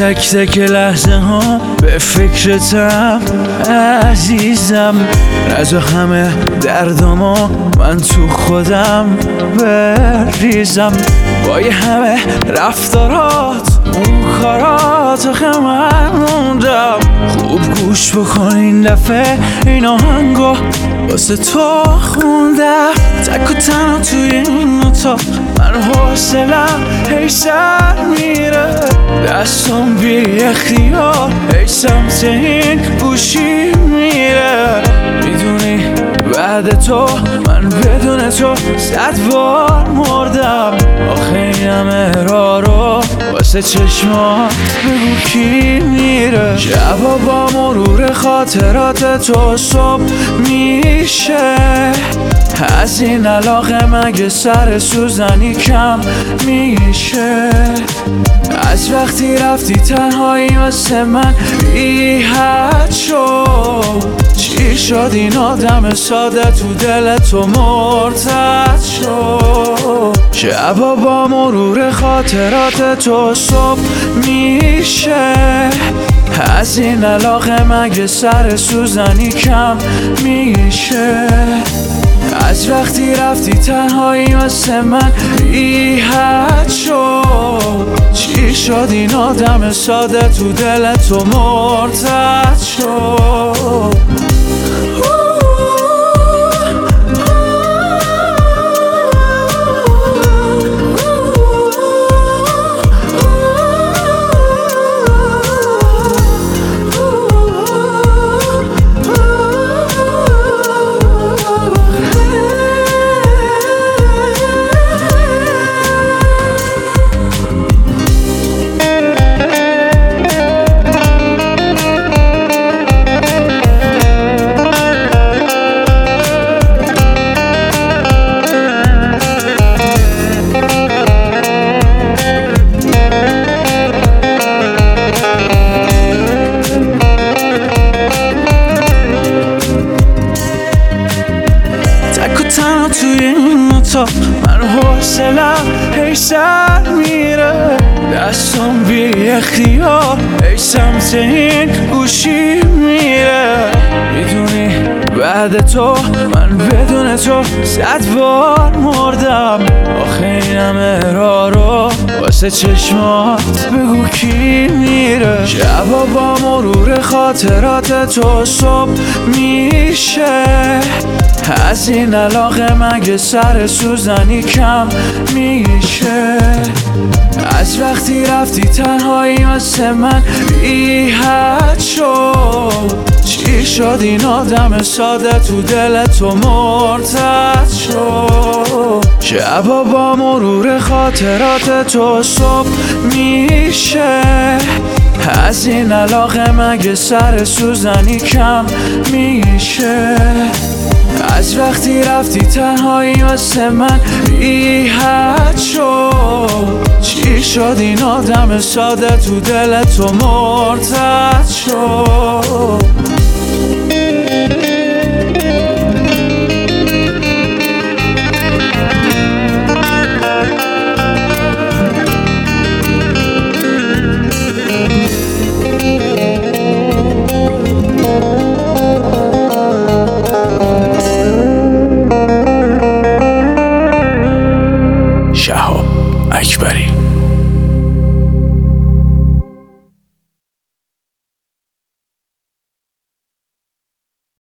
تک تک لحظه ها به فکرتم عزیزم. از همه دردما من تو خودم بریزم. با همه رفتارات اون کارات آخه من موندم. خوب گوش بکن این دفعه این آهنگو واسه تو خوندم. تک و تنها توی این اتاق من حوصلم. هی سر میره دستم بی اختیار. هی سمت این گوشی میره. می‌دونی بعد تو من بدون تو صد بار مردم. آخه این همه راه رو واسه چشمات بگو کی میره. با مرور خاطرات تو صبح میشه. از این علاقه مگه سر سوزنی کم میشه؟ وقتی رفتی تنهایی واسه من بی حد شد چی شد؟ این آدم ساده تو دل تو مرتد شد شبا با مرور خاطرات تو صبح میشه. از این علاقه مگه سر سوزنی کم میشه؟ از وقتی رفتی تنهایی واسه من بی شد. چی شد؟ این آدم ساده تو دل تو مرتد شد. توی این اتاق من حوصلم هی سر میره. دستم بی اختیار هی سمت این گوشی میره. می‌دونی بعد تو من بدون تو صد بار مردم. آخه این همه راه رو واسه چشمات بگو کی میره؟ شبا با مرور خاطرات تو صبح میشه. از این علاقه مگه سر سوزنی کم میشه؟ از وقتی رفتی تنهایی واسه من بی شد. چی شد؟ این آدم ساده تو دل تو مرتد شد. شبا با مرور خاطرات تو صبح میشه. از این علاقه مگه سر سوزنی کم میشه؟ از وقتی رفتی تنهایی واسه من بی حد شد. چی شد؟ این آدم ساده تو دل تو مرتد شد. buddy.